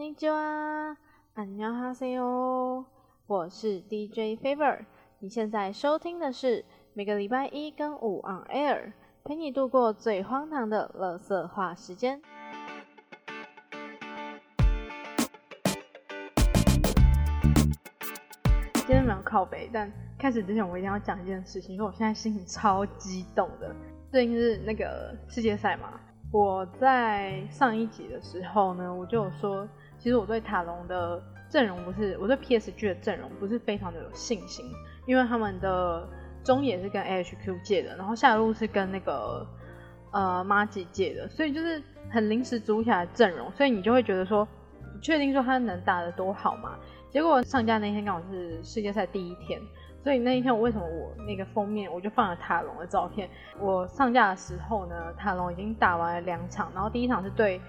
尼基哇，안녕하세 요， 我是 DJ Favor，你现在收听的是每个礼拜一跟五 on air，陪你度过最荒唐的乐色话时间。今天没有靠北，但开始之前我一定要讲一件事情，因为我现在心情超激动的。最近是那个世界赛嘛。我在上一集的时候呢，我就有说， 其实我对塔隆的阵容不是，我对 PSG 的阵容不是非常的有信心，因为他们的中野是跟 HQ 借的，然后下路是跟那个呃马吉借的，所以就是很临时组起来阵容，所以你就会觉得说，确定说他能打得多好嘛？结果上架那天刚好是世界赛第一天。所以那一天，我为什么我那个封面我就放了塔隆的照片？我上架的时候呢，塔隆已经打完了两场，然后第一场是对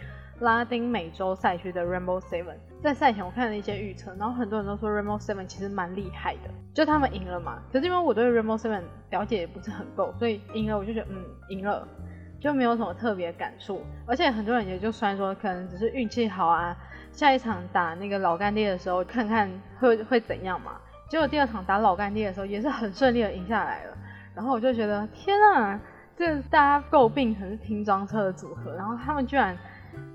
拉丁美洲赛区的 Rainbow Seven。在赛前我看了一些预测，然后很多人都说 Rainbow Seven 其实蛮厉害的，就他们赢了嘛。可是因为我对 Rainbow Seven 了解也不是很够，所以赢了我就觉得嗯赢了，就没有什么特别感触。而且很多人也就虽然说可能只是运气好啊，下一场打那个老干爹的时候看看会会怎样嘛。结果第二场打老干爹的时候也是很顺利的赢下来了，然后我就觉得天啊，这大家诟病可能是拼装车的组合，然后他们居然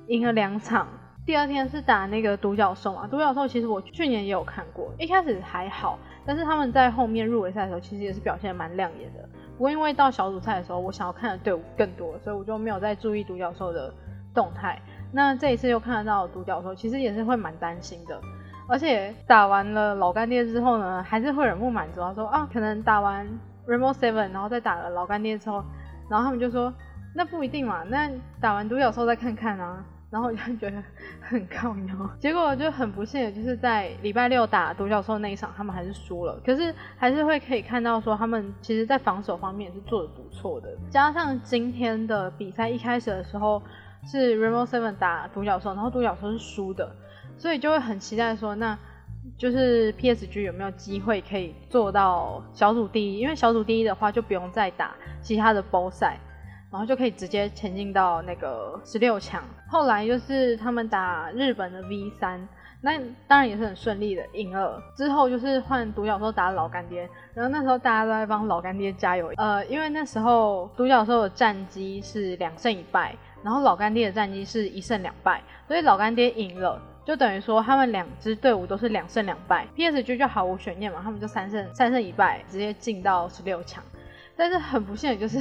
赢了两场。第二天是打那个独角兽嘛，独角兽其实我去年也有看过，一开始还好，但是他们在后面入围赛的时候其实也是表现蛮亮眼的。不过因为到小组赛的时候，我想要看的队伍更多，所以我就没有再注意独角兽的动态。那这一次又看得到独角兽，其实也是会蛮担心的。而且打完了老干爹之后呢，还是会人不满足。他说啊，可能打完 Rainbow Seven，然后再打了老干爹之后，然后他们就说那不一定嘛，那打完独角兽再看看啊。然后我就觉得很高腰，结果就很不幸就是在礼拜六打独角兽那一场，他们还是输了。可是还是会可以看到说他们其实在防守方面是做的不错的。加上今天的比赛一开始的时候是 Rainbow Seven 打独角兽，然后独角兽是输的。所以就会很期待说，那就是 PSG 有没有机会可以做到小组第一？因为小组第一的话，就不用再打其他的包赛，然后就可以直接前进到那个十六强。后来就是他们打日本的 V 三，那当然也是很顺利的赢了。之后就是换独角兽打老干爹，然后那时候大家都在帮老干爹加油。呃，因为那时候独角兽的战绩是两胜一败，然后老干爹的战绩是一胜两败，所以老干爹赢了。就等于说，他们两支队伍都是两胜两败，PSG 就毫无悬念嘛，他们就三胜三胜一败，直接进到十六强。但是很不幸的就是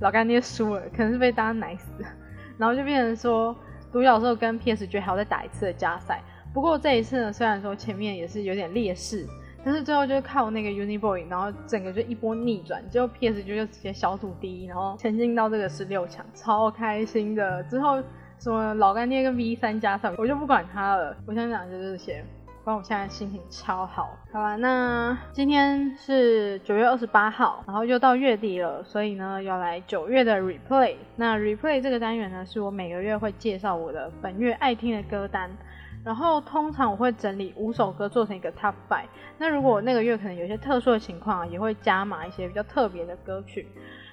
老干爹输了，可能是被大家奶死，然后就变成说独角兽跟 PSG 还要再打一次的加赛。不过这一次呢，虽然说前面也是有点劣势，但是最后就是靠那个 Uniboy，然后整个就一波逆转，结果 PSG 就直接小组第一，然后前进到这个十六强，超开心的。之后。什么老干爹跟 V 三加上，我就不管他了。我想讲就是这些，不然我现在心情超好。好吧，那今天是九月二十八号，然后又到月底了，所以呢要来九月的 replay。那 replay 这个单元呢，是我每个月会介绍我的本月爱听的歌单，然后通常我会整理五首歌做成一个 top five。那如果那个月可能有些特殊的情况，也会加码一些比较特别的歌曲。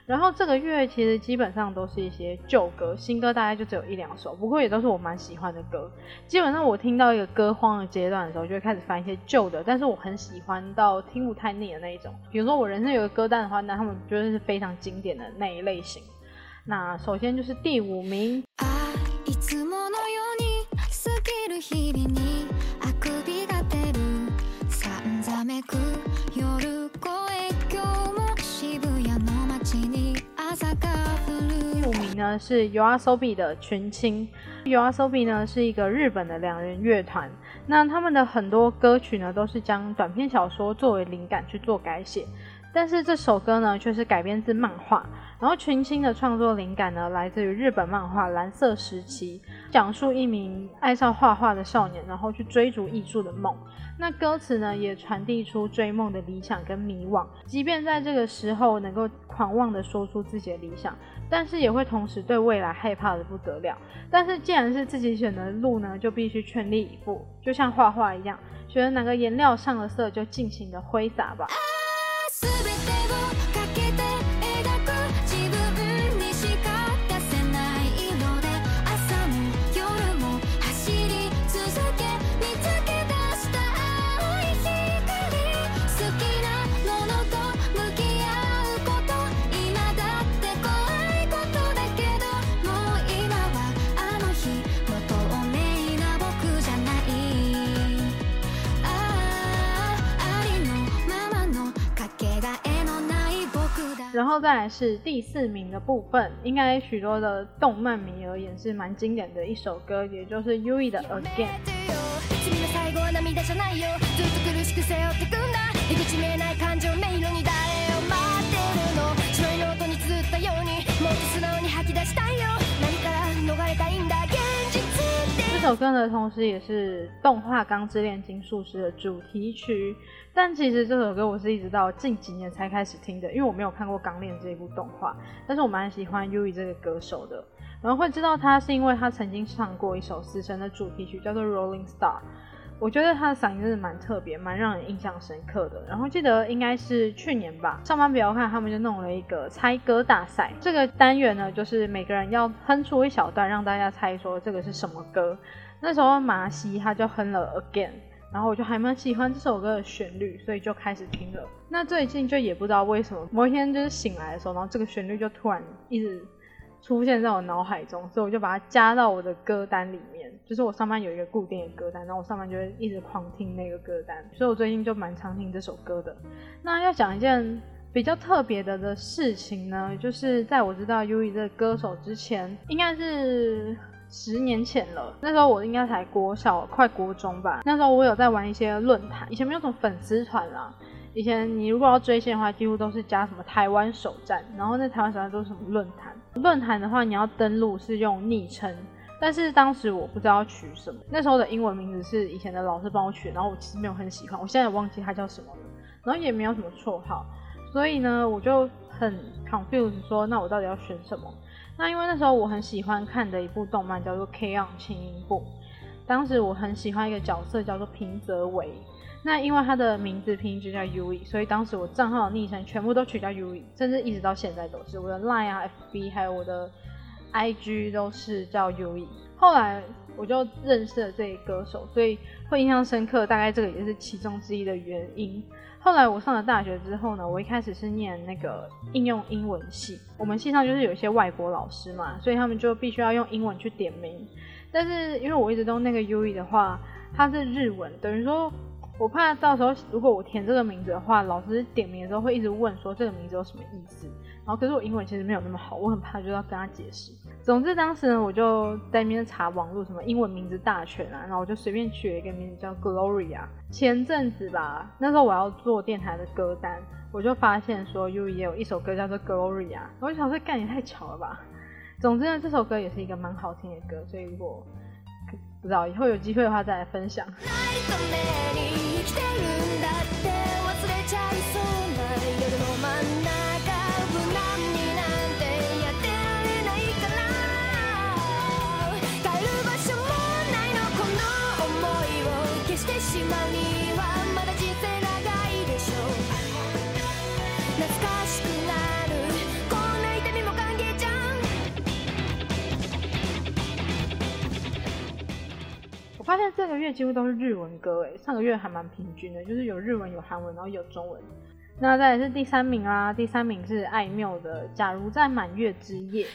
然后这个月其实基本上都是一些旧歌，新歌大概就只有一两首，不过也都是我蛮喜欢的歌。基本上我听到一个歌荒的阶段的时候，就会开始翻一些旧的，但是我很喜欢到听不太腻的那一种。比如说我人生有个歌单的话，那他们绝对是非常经典的那一类型。那首先就是第五名。呢是 Yoasobi 的群青，Yoasobi 呢是一个日本的两人乐团，那他们的很多歌曲呢都是将短篇小说作为灵感去做改写，但是这首歌呢却是改编自漫画，然后群青的创作灵感呢来自于日本漫画《蓝色时期》，讲述一名爱上画画的少年，然后去追逐艺术的梦。那歌词呢，也传递出追梦的理想跟迷惘。即便在这个时候能够狂妄地说出自己的理想，但是也会同时对未来害怕的不得了。但是既然是自己选的路呢，就必须全力以赴，就像画画一样，选哪个颜料上了色，就尽情的挥洒吧。然后再来是第四名的部分，应该许多的动漫迷而言是蛮经典的一首歌，也就是 U E 的 Again。这首歌呢，同时也是动画《钢之炼金术师》的主题曲。但其实这首歌我是一直到近几年才开始听的，因为我没有看过《钢炼》这一部动画。但是我蛮喜欢 U.I 这个歌手的，然后会知道他是因为他曾经唱过一首《死神》的主题曲，叫做《Rolling Star》。我觉得他的嗓音真的蛮特别，蛮让人印象深刻的。然后记得应该是去年吧，上班不要看，他们就弄了一个猜歌大赛。这个单元呢，就是每个人要哼出一小段，让大家猜说这个是什么歌。那时候马西他就哼了 Again，然后我就还蛮喜欢这首歌的旋律，所以就开始听了。那最近就也不知道为什么，某一天就是醒来的时候，然后这个旋律就突然一直。出现在我脑海中，所以我就把它加到我的歌单里面。就是我上班有一个固定的歌单，然后我上班就会一直狂听那个歌单，所以我最近就蛮常听这首歌的。那要讲一件比较特别的的事情呢，就是在我知道 U E 这个歌手之前，应该是十年前了。那时候我应该才国小，快国中吧。那时候我有在玩一些论坛，以前没有什么粉丝团啦。以前你如果要追星的话，几乎都是加什么台湾首站，然后那台湾首站都是什么论坛。论坛的话，你要登录是用昵称，但是当时我不知道取什么。那时候的英文名字是以前的老师帮我取，然后我其实没有很喜欢，我现在也忘记它叫什么了。然后也没有什么绰号，所以呢，我就很 confused，说那我到底要选什么？那因为那时候我很喜欢看的一部动漫叫做《K on 轻音部》，当时我很喜欢一个角色叫做平泽唯。那因为他的名字拼音就叫 U E，所以当时我账号的昵称全部都取叫 U E，甚至一直到现在都是我的 Line 啊、F B 还有我的 I G 都是叫 U E。后来我就认识了这个歌手，所以会印象深刻，大概这个也是其中之一的原因。后来我上了大学之后呢，我一开始是念那个应用英文系，我们系上就是有一些外国老师嘛，所以他们就必须要用英文去点名。但是因为我一直都那个 U E 的话，它是日文，等于说。我怕到时候如果我填这个名字的话，老师点名的时候会一直问说这个名字有什么意思。然后可是我英文其实没有那么好，我很怕就要跟他解释。总之当时呢，我就在那边查网络什么英文名字大全啊，然后我就随便取了一个名字叫 Gloria。前阵子吧，那时候我要做电台的歌单，我就发现说 U 也有一首歌叫做 Gloria，我就想说干也太巧了吧。总之呢，这首歌也是一个蛮好听的歌，所以如果不知道以后有机会的话再来分享。发现这个月几乎都是日文歌，哎，上个月还蛮平均的，就是有日文、有韩文，然后有中文。那再来是第三名啦，第三名是爱缪的《假如在满月之夜》。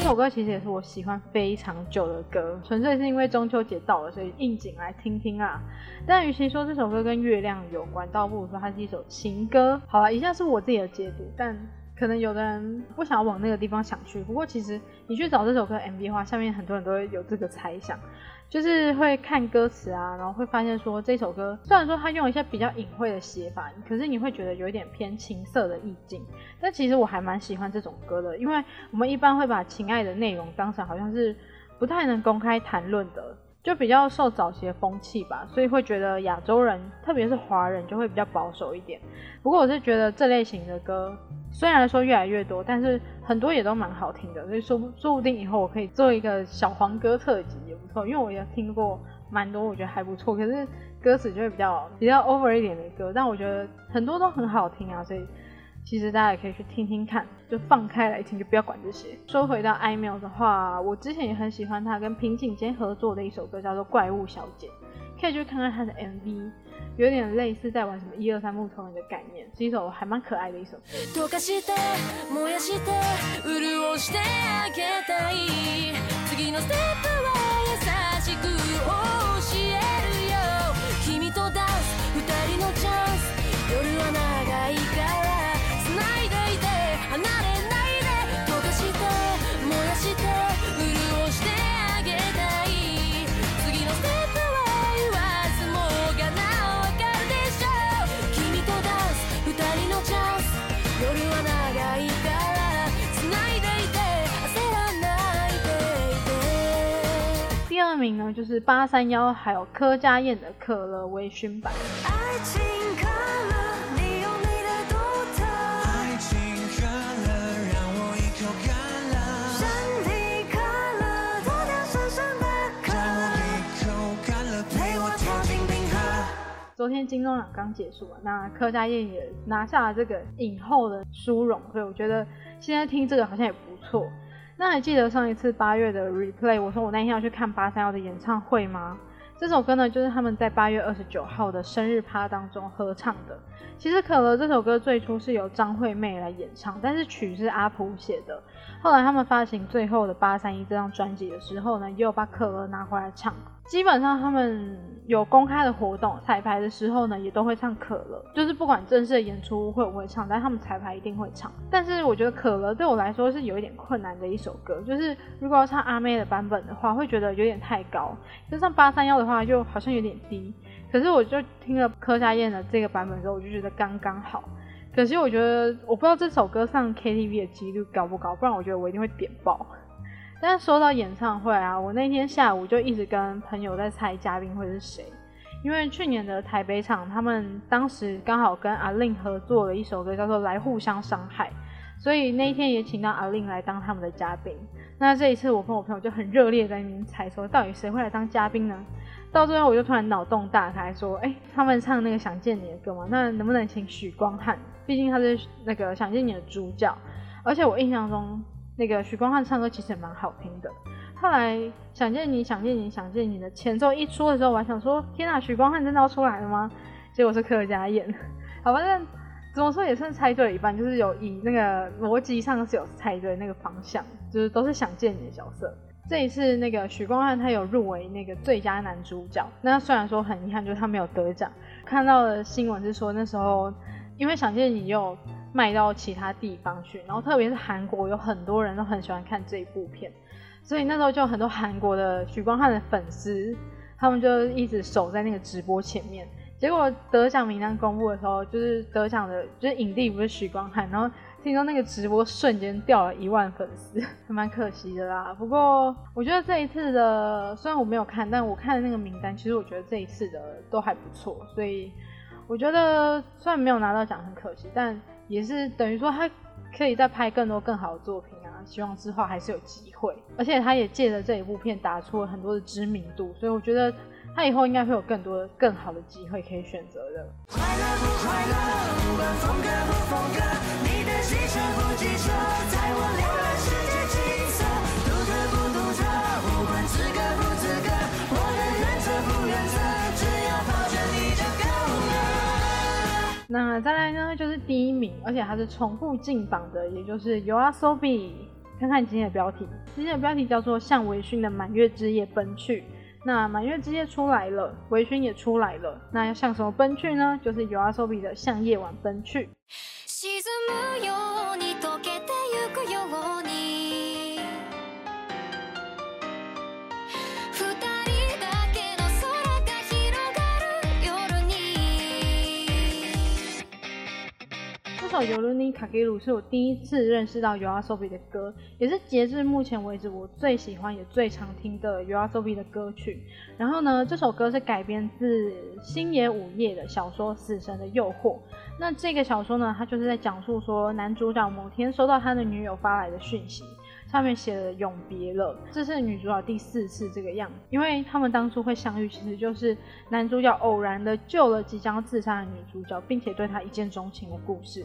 这首歌其实也是我喜欢非常久的歌，纯粹是因为中秋节到了，所以应景来听听啊。但与其说这首歌跟月亮有关，倒不如说它是一首情歌。好了，以下是我自己的解读，但可能有的人不想要往那个地方想去。不过其实你去找这首歌 MV 的话，下面很多人都会有这个猜想。就是会看歌词啊，然后会发现说这首歌虽然说它用一些比较隐晦的写法，可是你会觉得有一点偏情色的意境。但其实我还蛮喜欢这种歌的，因为我们一般会把情爱的内容当成好像是不太能公开谈论的。就比较受早期的风气吧，所以会觉得亚洲人，特别是华人，就会比较保守一点。不过我是觉得这类型的歌，虽然说越来越多，但是很多也都蛮好听的。所以说说不定以后我可以做一个小黄歌特辑也不错，因为我也听过蛮多，我觉得还不错。可是歌词就会比较比较 over 一点的歌，但我觉得很多都很好听啊，所以。其实大家也可以去听听看，就放开来听，就不要管这些。说回到艾缪的话，我之前也很喜欢他跟平井坚合作的一首歌，叫做《怪物小姐》，可以去看看他的 MV，有点类似在玩什么一二三木头人的概念，是一首还蛮可爱的一首歌。名呢，就是八三幺，还有柯佳燕的可乐微醺版。昨天金钟奖刚结束，那柯佳燕也拿下了这个影后的殊荣，所以我觉得现在听这个好像也不错。那还记得上一次八月的 replay，我说我那天要去看八三幺的演唱会吗？这首歌呢，就是他们在八月二十九号的生日趴当中合唱的。其实可乐这首歌最初是由张惠妹来演唱，但是曲是阿普写的。后来他们发行最后的八三一这张专辑的时候呢，又把可乐拿回来唱。基本上他们有公开的活动彩排的时候呢，也都会唱可乐。就是不管正式的演出会不会唱，但他们彩排一定会唱。但是我觉得可乐对我来说是有一点困难的一首歌，就是如果要唱阿妹的版本的话，会觉得有点太高；就唱八三幺的话，就好像有点低。可是我就听了柯佳燕的这个版本之后，我就觉得刚刚好。可惜我觉得我不知道这首歌上 KTV 的几率高不高，不然我觉得我一定会点爆。但是说到演唱会啊，我那天下午就一直跟朋友在猜嘉宾会是谁，因为去年的台北场，他们当时刚好跟阿令合作了一首歌，叫做《来互相伤害》，所以那一天也请到阿令来当他们的嘉宾。那这一次我跟我朋友就很热烈在那边猜，说到底谁会来当嘉宾呢？到最后我就突然脑洞大开，说，哎，他们唱那个想见你的歌嘛，那能不能请许光汉？毕竟他是那个想见你的主角，而且我印象中。那个许光汉唱歌其实也蛮好听的。后来想见你想见你想见你的前奏一出的时候，我还想说天哪，许光汉真的要出来了吗？结果是柯佳燕。好，反正怎么说也算猜对了一半，就是有以那个逻辑上是有猜对那个方向，就是都是想见你的角色。这一次那个许光汉他有入围那个最佳男主角，那虽然说很遗憾，就是他没有得奖。看到的新闻是说那时候因为想见你又。卖到其他地方去，然后特别是韩国有很多人都很喜欢看这一部片，所以那时候就很多韩国的许光汉的粉丝，他们就一直守在那个直播前面。结果得奖名单公布的时候，就是得奖的，就是影帝不是许光汉，然后听说那个直播瞬间掉了一万粉丝，还蛮可惜的啦。不过我觉得这一次的，虽然我没有看，但我看的那个名单，其实我觉得这一次的都还不错，所以我觉得虽然没有拿到奖很可惜，但。也是等于说他可以再拍更多更好的作品啊，希望之后还是有机会。而且他也借着这一部片打出了很多的知名度，所以我觉得他以后应该会有更多更好的机会可以选择的。快乐不快乐，那再来呢，就是第一名，而且它是重复进榜的，也就是 You Are So B。看看今天的标题，今天的标题叫做《向微醺的满月之夜奔去》。那满月之夜出来了，微醺也出来了，那要向什么奔去呢？就是 You Are So B 的《向夜晚奔去》。首《尤伦尼卡给鲁》是我第一次认识到 YOASOBI 的歌，也是截至目前为止我最喜欢也最常听的 YOASOBI 的歌曲。然后呢，这首歌是改编自星野午夜的小说《死神的诱惑》。那这个小说呢，它就是在讲述说男主角某天收到他的女友发来的讯息。上面写了永别了，这是女主角第四次这个样子，因为他们当初会相遇，其实就是男主角偶然的救了即将自杀的女主角，并且对她一见钟情的故事。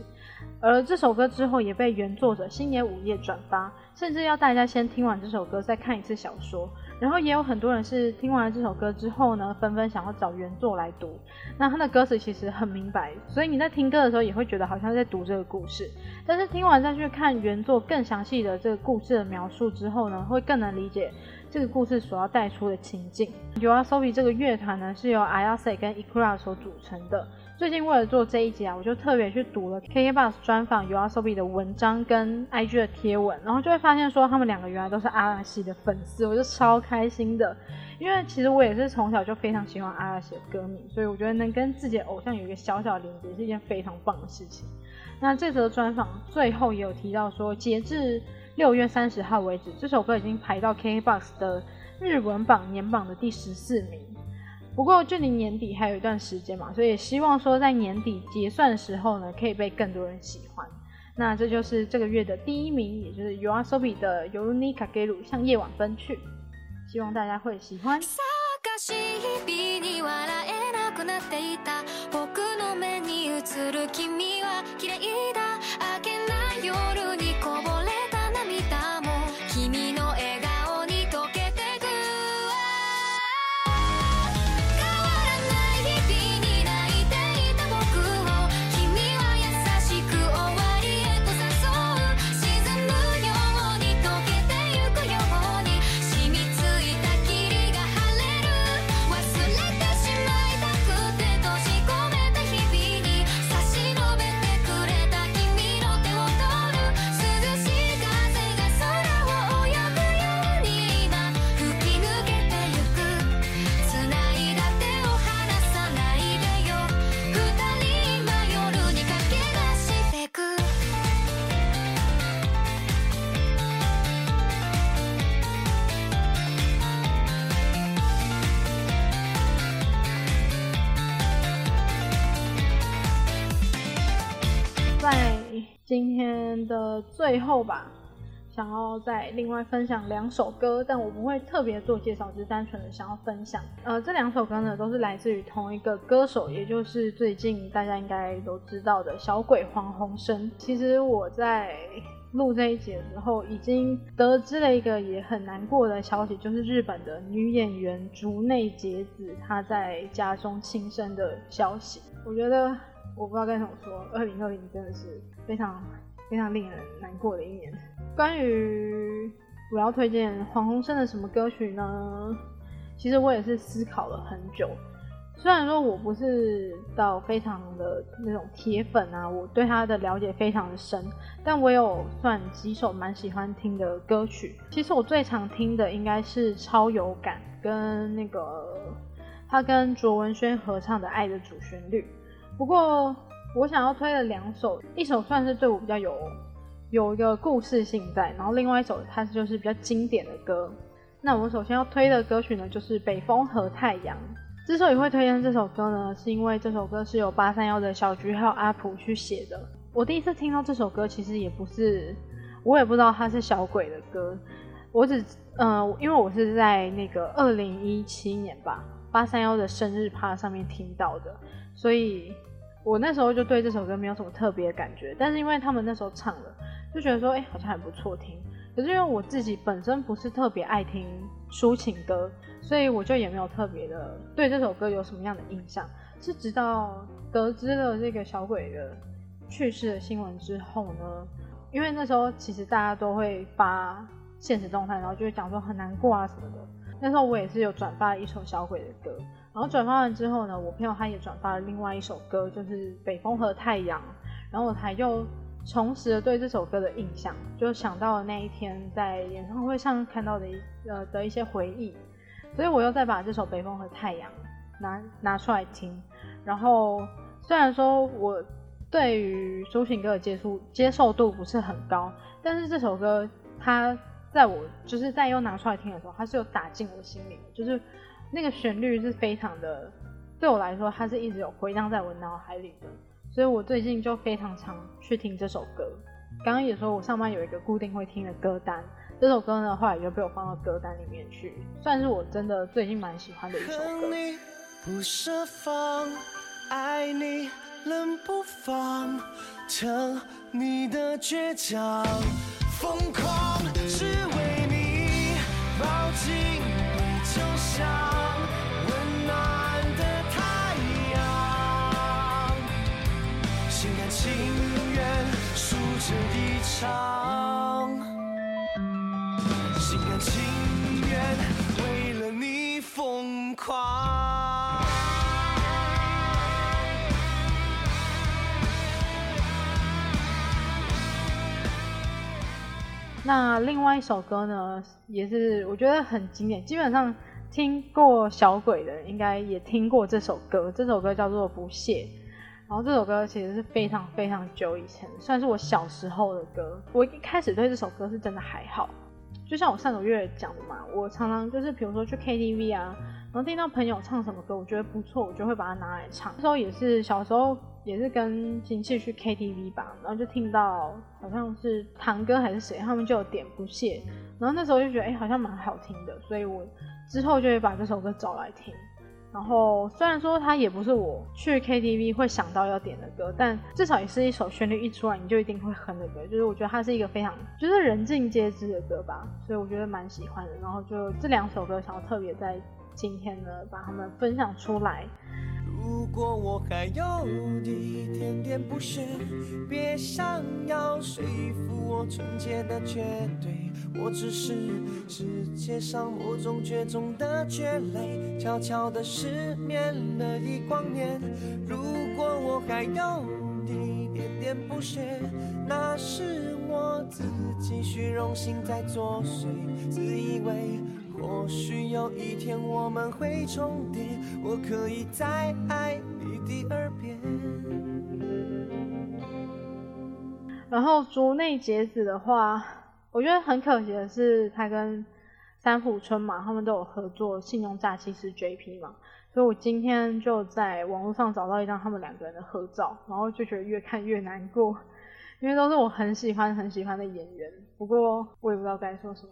而这首歌之后也被原作者星野午夜转发，甚至要大家先听完这首歌再看一次小说。然后也有很多人是听完了这首歌之后呢，纷纷想要找原作来读。那他的歌词其实很明白，所以你在听歌的时候也会觉得好像在读这个故事。但是听完再去看原作更详细的这个故事的描述之后呢，会更能理解这个故事所要带出的情境。YOASOBI 这个乐团呢是由 Ayase 跟 Ikura 所组成的。最近为了做这一集啊，我就特别去读了 KKBOX 专访 YOASOBI 的文章跟 IG 的贴文，然后就会发现说他们两个原来都是阿拉西的粉丝，我就超开心的。因为其实我也是从小就非常喜欢阿拉西的歌迷，所以我觉得能跟自己的偶像有一个小小的连接是一件非常棒的事情。那这则专访最后也有提到说，截至六月三十号为止，这首歌已经排到 KKBOX 的日文榜年榜的第十四名。不过距离年底还有一段时间嘛，所以也希望说在年底结算的时候呢，可以被更多人喜欢。那这就是这个月的第一名，也就是 YOASOBI 的《Yoruni Kageru 向夜晚奔去》，希望大家会喜欢。今天的最后吧，想要再另外分享两首歌，但我不会特别做介绍，只是单纯的想要分享。呃，这两首歌呢，都是来自于同一个歌手，也就是最近大家应该都知道的小鬼黄鸿升。其实我在录这一集的时候，已经得知了一个也很难过的消息，就是日本的女演员竹内结子她在家中轻生的消息。我觉得。我不知道该怎么说，二零二零真的是非常非常令人难过的一年。关于我要推荐黄鸿升的什么歌曲呢？其实我也是思考了很久。虽然说我不是到非常的那种铁粉啊，我对他的了解非常的深，但我有算几首蛮喜欢听的歌曲。其实我最常听的应该是《超有感》跟那个他跟卓文萱合唱的《爱的主旋律》。不过我想要推的两首，一首算是对我比较有有一个故事性在，然后另外一首它就是比较经典的歌。那我首先要推的歌曲呢，就是《北风和太阳》。之所以会推荐这首歌呢，是因为这首歌是由八三幺的小菊还有阿普去写的。我第一次听到这首歌，其实也不是，我也不知道它是小鬼的歌，我只嗯，因为我是在那个二零一七年吧，八三幺的生日趴上面听到的，所以。我那时候就对这首歌没有什么特别的感觉，但是因为他们那时候唱了，就觉得说，哎，好像还不错听。可是因为我自己本身不是特别爱听抒情歌，所以我就也没有特别的对这首歌有什么样的印象。是直到得知了这个小鬼的去世的新闻之后呢，因为那时候其实大家都会发现实动态，然后就会讲说很难过啊什么的。那时候我也是有转发一首小鬼的歌。然后转发完之后呢，我朋友他也转发了另外一首歌，就是《北风和太阳》，然后我才又重拾了对这首歌的印象，就想到了那一天在演唱会上看到的一呃的一些回忆，所以我又再把这首《北风和太阳》拿拿出来听。然后虽然说我对于抒情歌的接触接受度不是很高，但是这首歌它在我就是在又拿出来听的时候，它是有打进我心里的，就是。那个旋律是非常的，对我来说，它是一直有回荡在我脑海里的，所以我最近就非常常去听这首歌。刚刚也说我上班有一个固定会听的歌单，这首歌呢后来就被我放到歌单里面去，算是我真的最近蛮喜欢的一首歌。不设防，爱你冷不防，你的倔强，疯狂。心甘情愿为了你疯狂。那另外一首歌呢也是我觉得很经典基本上听过小鬼的应该也听过这首歌这首歌叫做不屑。然后这首歌其实是非常非常久以前，算是我小时候的歌。我一开始对这首歌是真的还好，就像我上个月讲的嘛，我常常就是比如说去 KTV 啊，然后听到朋友唱什么歌，我觉得不错，我就会把它拿来唱。那时候也是小时候。也是跟亲戚去 KTV 吧，然后就听到好像是堂哥还是谁，他们就有点不屑，然后那时候就觉得哎好像蛮好听的，所以我之后就会把这首歌找来听。然后虽然说它也不是我去 KTV 会想到要点的歌，但至少也是一首旋律一出来你就一定会哼的歌，就是我觉得它是一个非常就是人尽皆知的歌吧，所以我觉得蛮喜欢的。然后就这两首歌想要特别在今天呢把它们分享出来。如果我还有一点点不屑，别想要说服我纯洁的绝对，我只是世界上某种绝种的蕨类，悄悄的失眠了一光年。如果我还有一点点不屑，那是我自己虚荣心在作祟，自以为。或许有一天我们会重叠，我可以再爱你第二遍。然后竹内结子的话，我觉得很可惜的是，他跟三浦春马他们都有合作《信用诈欺师 JP》嘛，所以我今天就在网络上找到一张他们两个人的合照，然后就觉得越看越难过，因为都是我很喜欢很喜欢的演员，不过我也不知道该说什么。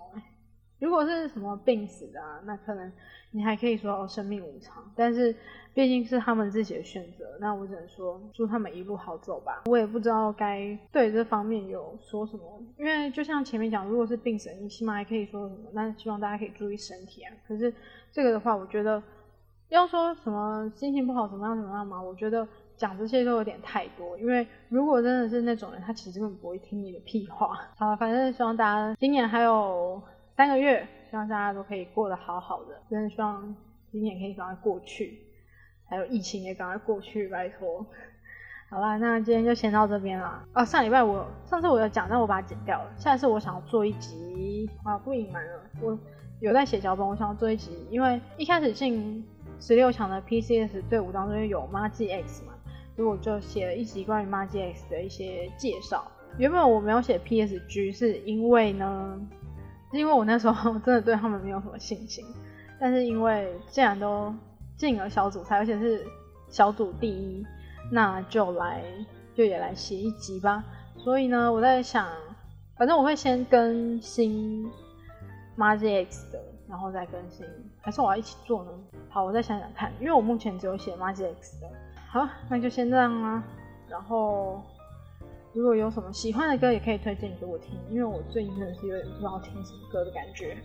如果是什么病死的啊，那可能你还可以说哦生命无常，但是毕竟是他们自己的选择，那我只能说祝他们一路好走吧。我也不知道该对这方面有说什么，因为就像前面讲，如果是病死，你起码还可以说什么，那希望大家可以注意身体啊。可是这个的话，我觉得要说什么心情不好怎么样怎么样嘛，我觉得讲这些都有点太多，因为如果真的是那种人，他其实根本不会听你的屁话。好，反正希望大家今年还有。三个月，希望大家都可以过得好好的，真的希望今年可以赶快过去，还有疫情也赶快过去，拜托。好啦，那今天就先到这边啦。哦，上礼拜我上次我有讲，但我把它剪掉了。下次我想要做一集啊，不隐瞒了，我有在写脚本，我想要做一集，因为一开始进十六强的 PCS 队伍当中有 MAGX 嘛，所以我就写了一集关于 MAGX 的一些介绍。原本我没有写 PSG，是因为呢。因为我那时候 真的对他们没有什么信心，但是因为既然都进了小组赛，而且是小组第一，那就来就也来写一集吧。所以呢，我在想，反正我会先更新 Magic X 的，然后再更新，还是我要一起做呢？好，我再想想看，因为我目前只有写 Magic X 的。好，那就先这样啦，然后。如果有什么喜欢的歌，也可以推荐给我听，因为我最近真的是有点不知道听什么歌的感觉，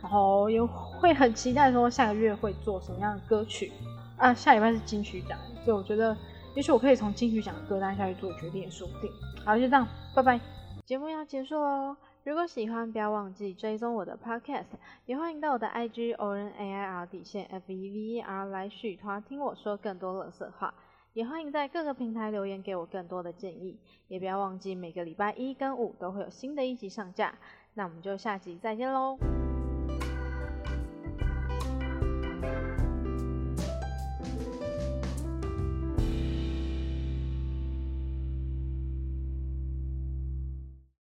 然后也会很期待说下个月会做什么样的歌曲啊。下礼拜是金曲奖，所以我觉得也许我可以从金曲奖的歌单下去做决定也，说不定。好，就这样，拜拜。节目要结束喽，如果喜欢，不要忘记追踪我的 Podcast，也欢迎到我的 IG O N A I R 底线 F E V E R 来续团听我说更多乐色话。也欢迎在各个平台留言给我更多的建议，也不要忘记每个礼拜一跟五都会有新的一集上架。那我们就下集再见喽。